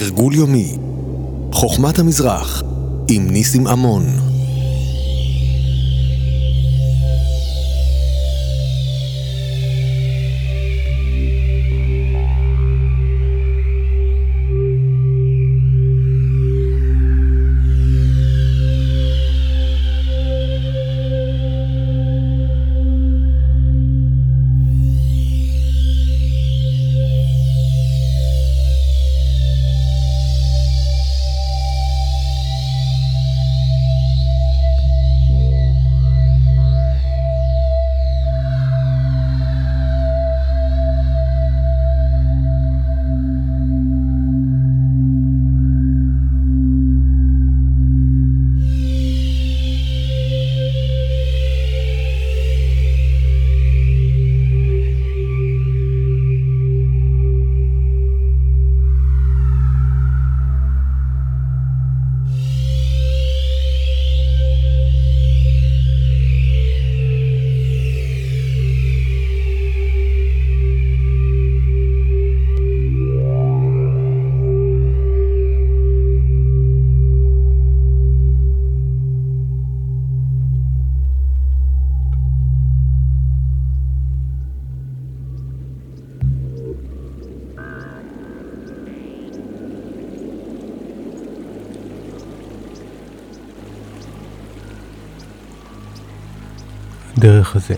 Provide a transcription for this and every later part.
תרגול יומי חוכמת המזרח עם ניסים עמון דרך הזן.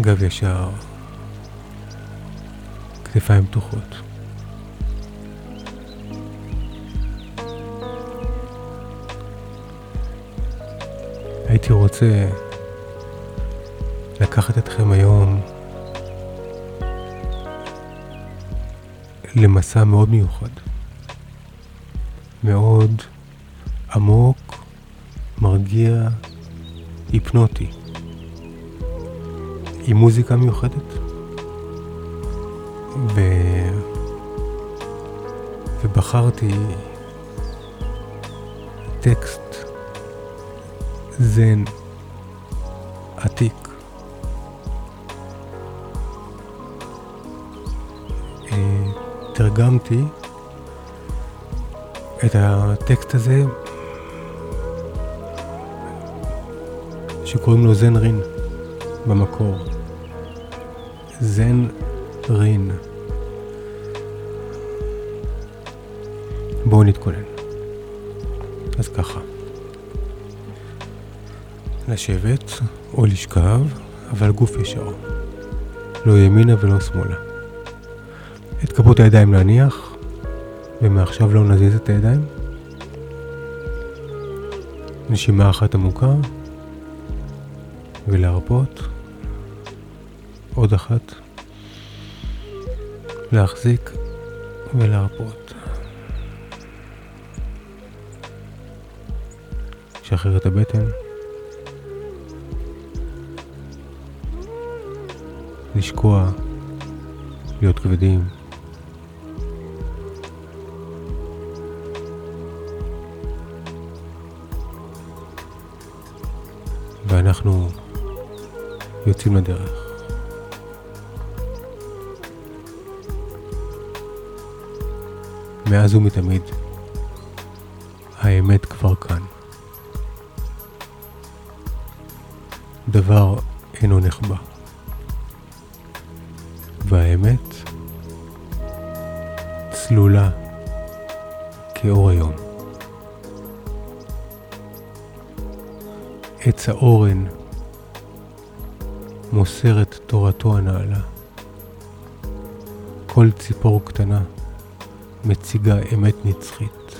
גב ישר, כתפיים פתוחות. הייתי רוצה לקחת אתכם היום למסע מאוד מיוחד. מאוד עמוק, מרגיע, היפנוטי. עם מוזיקה מיוחדת. ו... ובחרתי טקסט זן עתיק. אה, תרגמתי את הטקסט הזה שקוראים לו זן רין במקור. זן רין. בואו נתכונן. אז ככה. לשבת או לשכב, אבל גוף ישר. לא ימינה ולא שמאלה. את כפות הידיים להניח, ומעכשיו לא נזיז את הידיים. נשימה אחת עמוקה, ולהרפות. עוד אחת. להחזיק ולהרפות. שחרר את הבטן. לשקוע, להיות כבדים. ואנחנו יוצאים לדרך. מאז ומתמיד, האמת כבר כאן. דבר אינו נחבא. והאמת צלולה כאור היום. עץ האורן מוסר את תורתו הנעלה. כל ציפור קטנה מציגה אמת נצחית.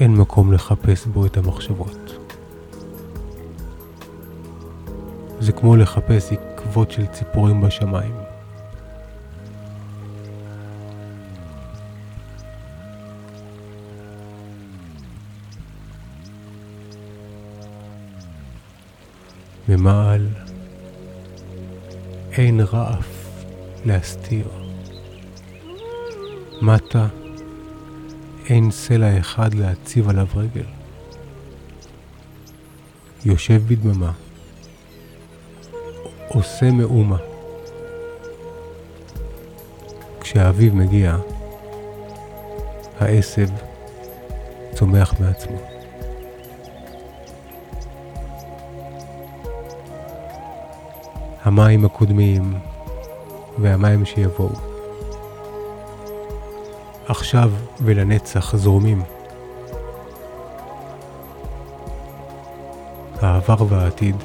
אין מקום לחפש בו את המחשבות. זה כמו לחפש עקבות של ציפורים בשמיים. ממעל אין רעף להסתיר. מטה אין סלע אחד להציב עליו רגל. יושב בדממה, עושה מאומה. כשהאביב מגיע, העשב צומח מעצמו. המים הקודמים והמים שיבואו. עכשיו ולנצח זורמים. העבר והעתיד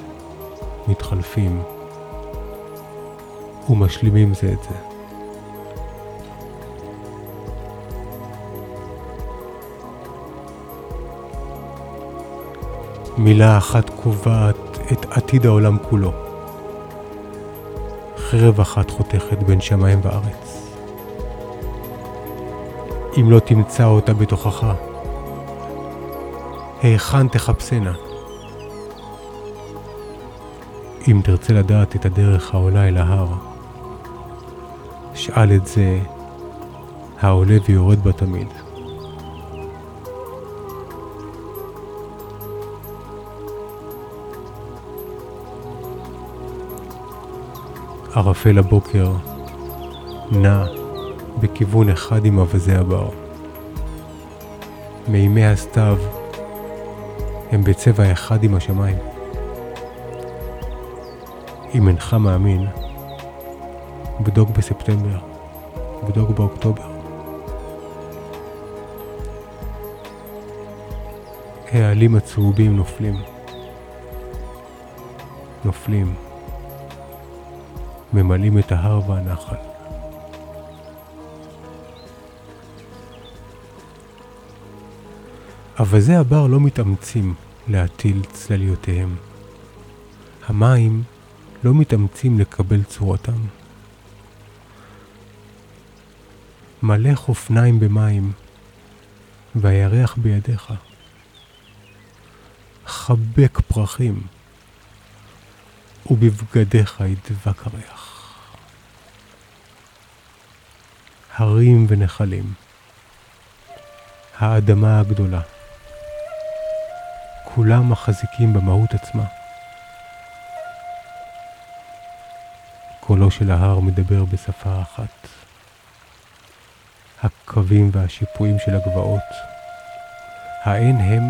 מתחלפים ומשלימים זה את זה. מילה אחת קובעת את עתיד העולם כולו. חרב אחת חותכת בין שמיים וארץ. אם לא תמצא אותה בתוכך, היכן תחפשנה? אם תרצה לדעת את הדרך העולה אל ההר, שאל את זה העולה ויורד בה תמיד. ערפל הבוקר נע בכיוון אחד עם אווזי הבר. מימי הסתיו הם בצבע אחד עם השמיים. אם אינך מאמין, בדוק בספטמבר, בדוק באוקטובר. העלים הצהובים נופלים. נופלים. ממלאים את ההר והנחל. אווזי הבר לא מתאמצים להטיל צלליותיהם. המים לא מתאמצים לקבל צורתם. מלא חופניים במים, והירח בידיך. חבק פרחים, ובבגדיך ידבק הריח. הרים ונחלים, האדמה הגדולה, כולם מחזיקים במהות עצמה. קולו של ההר מדבר בשפה אחת. הקווים והשיפועים של הגבעות, האין הם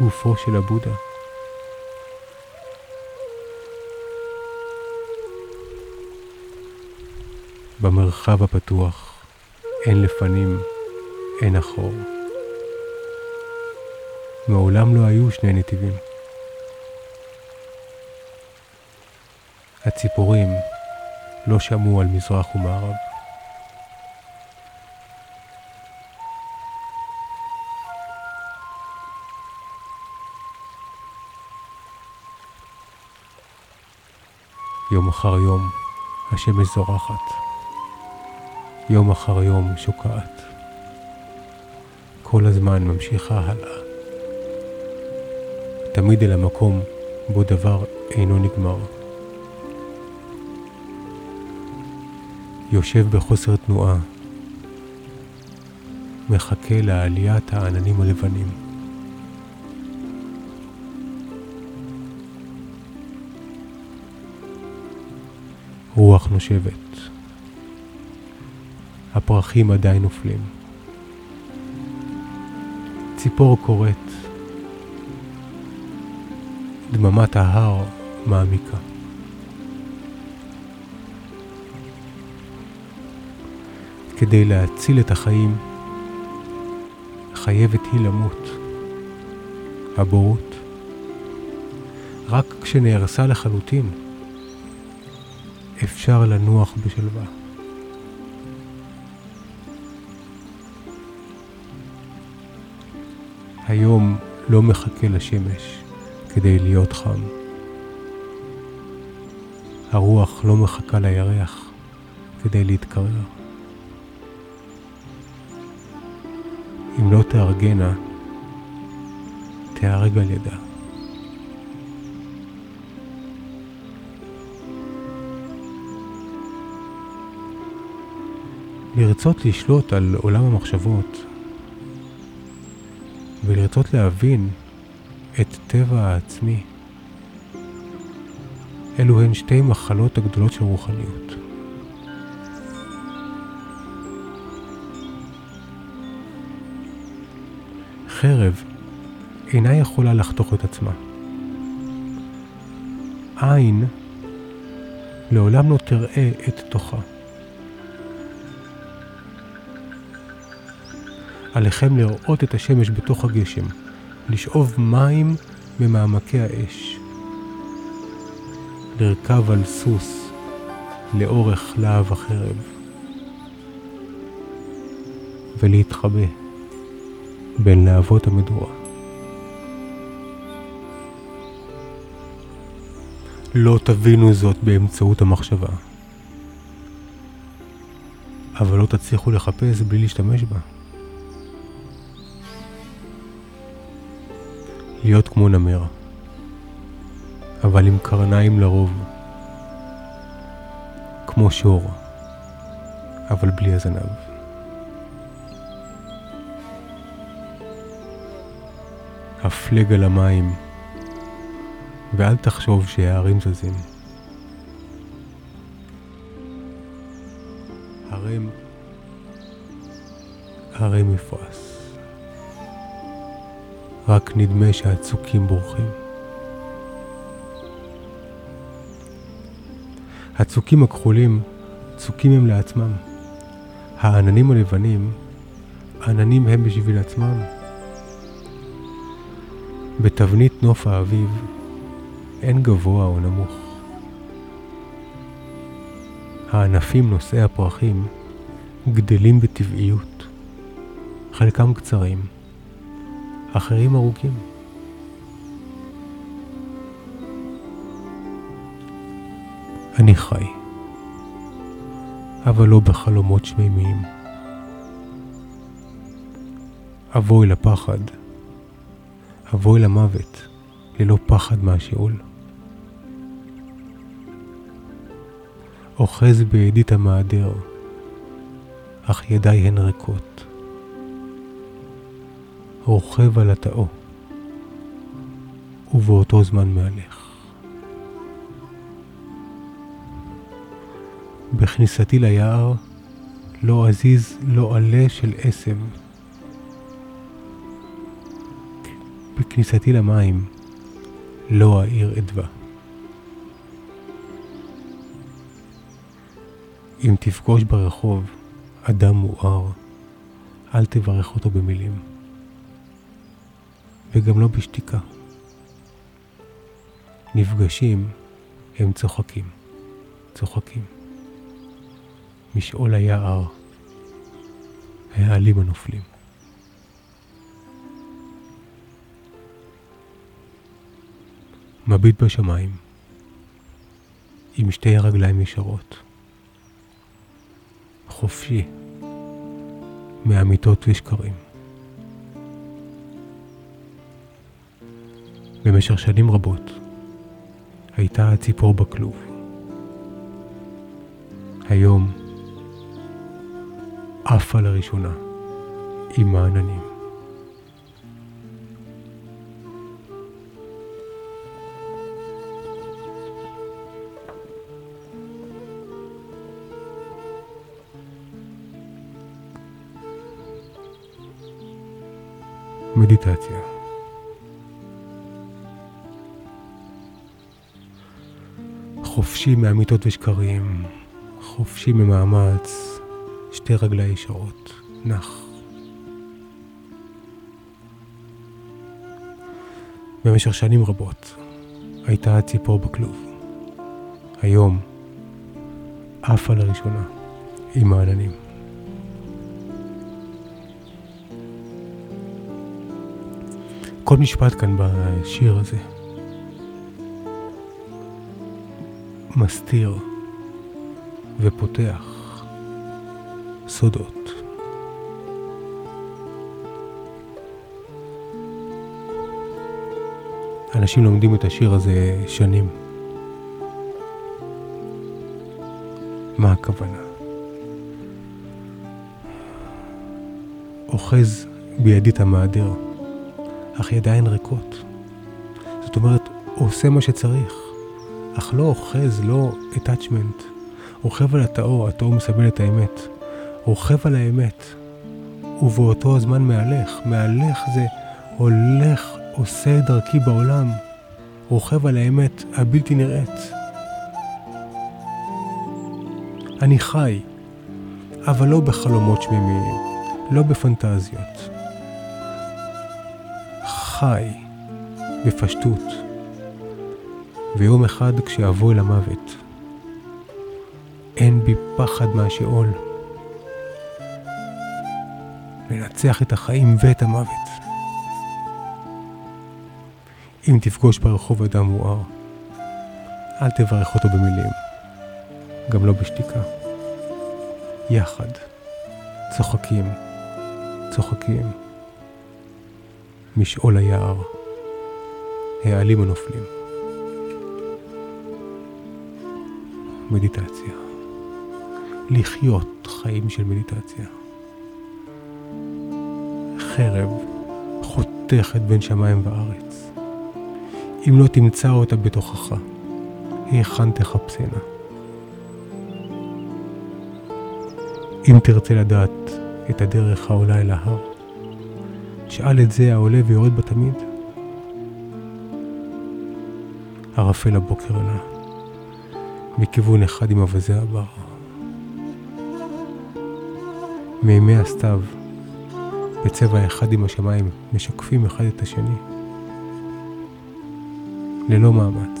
גופו של הבודה. במרחב הפתוח, אין לפנים, אין אחור. מעולם לא היו שני נתיבים. הציפורים לא שמעו על מזרח ומערב. יום אחר יום השמש זורחת. יום אחר יום שוקעת. כל הזמן ממשיכה הלאה. תמיד אל המקום בו דבר אינו נגמר. יושב בחוסר תנועה, מחכה לעליית העננים הלבנים. רוח נושבת. הפרחים עדיין נופלים. ציפור קוראת, דממת ההר מעמיקה. כדי להציל את החיים, חייבת היא למות. הבורות, רק כשנהרסה לחלוטין, אפשר לנוח בשלווה. היום לא מחכה לשמש כדי להיות חם. הרוח לא מחכה לירח כדי להתקרר. אם לא תארגנה, תיהרג על ידה. לרצות לשלוט על עולם המחשבות ולרצות להבין את טבע העצמי אלו הן שתי מחלות הגדולות של רוחניות. חרב אינה יכולה לחתוך את עצמה. עין לעולם לא תראה את תוכה. עליכם לראות את השמש בתוך הגשם, לשאוב מים ממעמקי האש, לרכב על סוס לאורך להב החרב, ולהתחבא בין להבות המדורה. לא תבינו זאת באמצעות המחשבה, אבל לא תצליחו לחפש בלי להשתמש בה. להיות כמו נמר, אבל עם קרניים לרוב, כמו שור, אבל בלי הזנב. הפלג על המים, ואל תחשוב שההרים זזים. הרם, הרי מפרש. רק נדמה שהצוקים בורחים. הצוקים הכחולים צוקים הם לעצמם. העננים הלבנים, עננים הם בשביל עצמם. בתבנית נוף האביב אין גבוה או נמוך. הענפים נושאי הפרחים גדלים בטבעיות, חלקם קצרים, אחרים ארוכים. אני חי, אבל לא בחלומות שמימיים. אבוי לפחד, אבוי למוות, ללא פחד מהשאול. אוחז בידית המעדר, אך ידיי הן ריקות. רוכב על התאו, ובאותו זמן מהלך. בכניסתי ליער לא אזיז לא עלה של עשב. בכניסתי למים לא אעיר אדווה. אם תפגוש ברחוב אדם מואר, אל תברך אותו במילים. וגם לא בשתיקה. נפגשים, הם צוחקים, צוחקים. משאול היער, העלים הנופלים. מביט בשמיים, עם שתי הרגליים ישרות. חופשי, מאמיתות ושקרים. במשך שנים רבות הייתה הציפור בכלוב. היום עפה לראשונה עם העננים. מדיטציה חופשי מאמיתות ושקרים, חופשי ממאמץ, שתי רגלי ישרות, נח. במשך שנים רבות הייתה הציפור בכלוב. היום עפה לראשונה עם העננים. כל משפט כאן בשיר הזה מסתיר ופותח סודות. אנשים לומדים את השיר הזה שנים. מה הכוונה? אוחז בידי את המעדר, אך ידיים ריקות. זאת אומרת, עושה מה שצריך, אך לא אוחז, לא attachment. רוכב על הטהור, הטהור מסבל את האמת. רוכב על האמת, ובאותו הזמן מהלך. מהלך זה הולך, עושה את דרכי בעולם. רוכב על האמת הבלתי נראית. אני חי, אבל לא בחלומות שמימיים, לא בפנטזיות. חי בפשטות, ויום אחד כשיבוא אל המוות, אין בי פחד מהשאול. לנצח את החיים ואת המוות. אם תפגוש ברחוב אדם מואר, אל תברך אותו במילים, גם לא בשתיקה. יחד, צוחקים, צוחקים. משאול היער, העלים הנופלים. מדיטציה. לחיות חיים של מדיטציה. חרב חותכת בין שמיים וארץ. אם לא תמצא אותה בתוכך, היכן תחפשנה? אם תרצה לדעת את הדרך העולה אל ההר, שאל את זה העולה ויורד בתמיד. ערפל הבוקר עלה, מכיוון אחד עם אווזי הבר. מימי הסתיו, בצבע אחד עם השמיים, משקפים אחד את השני. ללא מאמץ.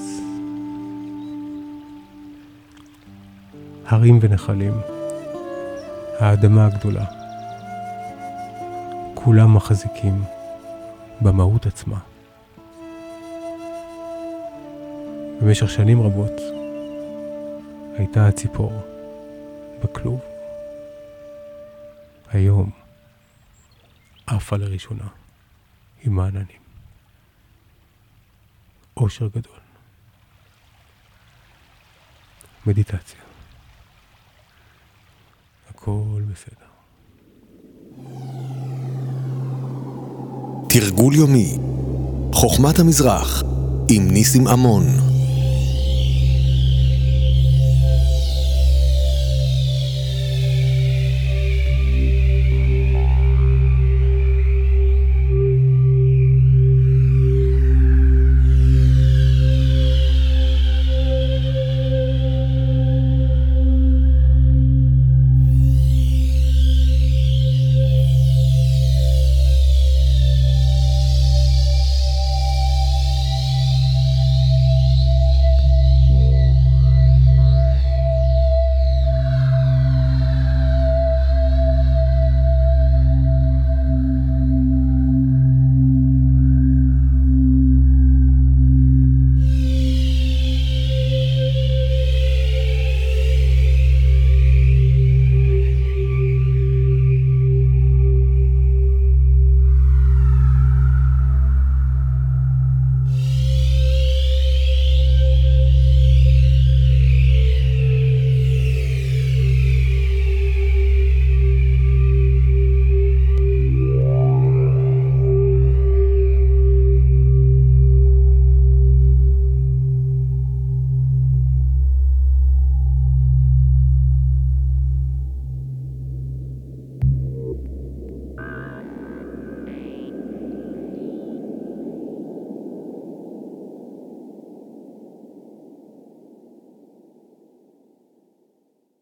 הרים ונחלים, האדמה הגדולה. כולם מחזיקים במהות עצמה. במשך שנים רבות הייתה הציפור בכלוב. היום עפה לראשונה עם העננים. אושר גדול. מדיטציה. הכל בסדר. תרגול יומי, חוכמת המזרח, עם ניסים עמון.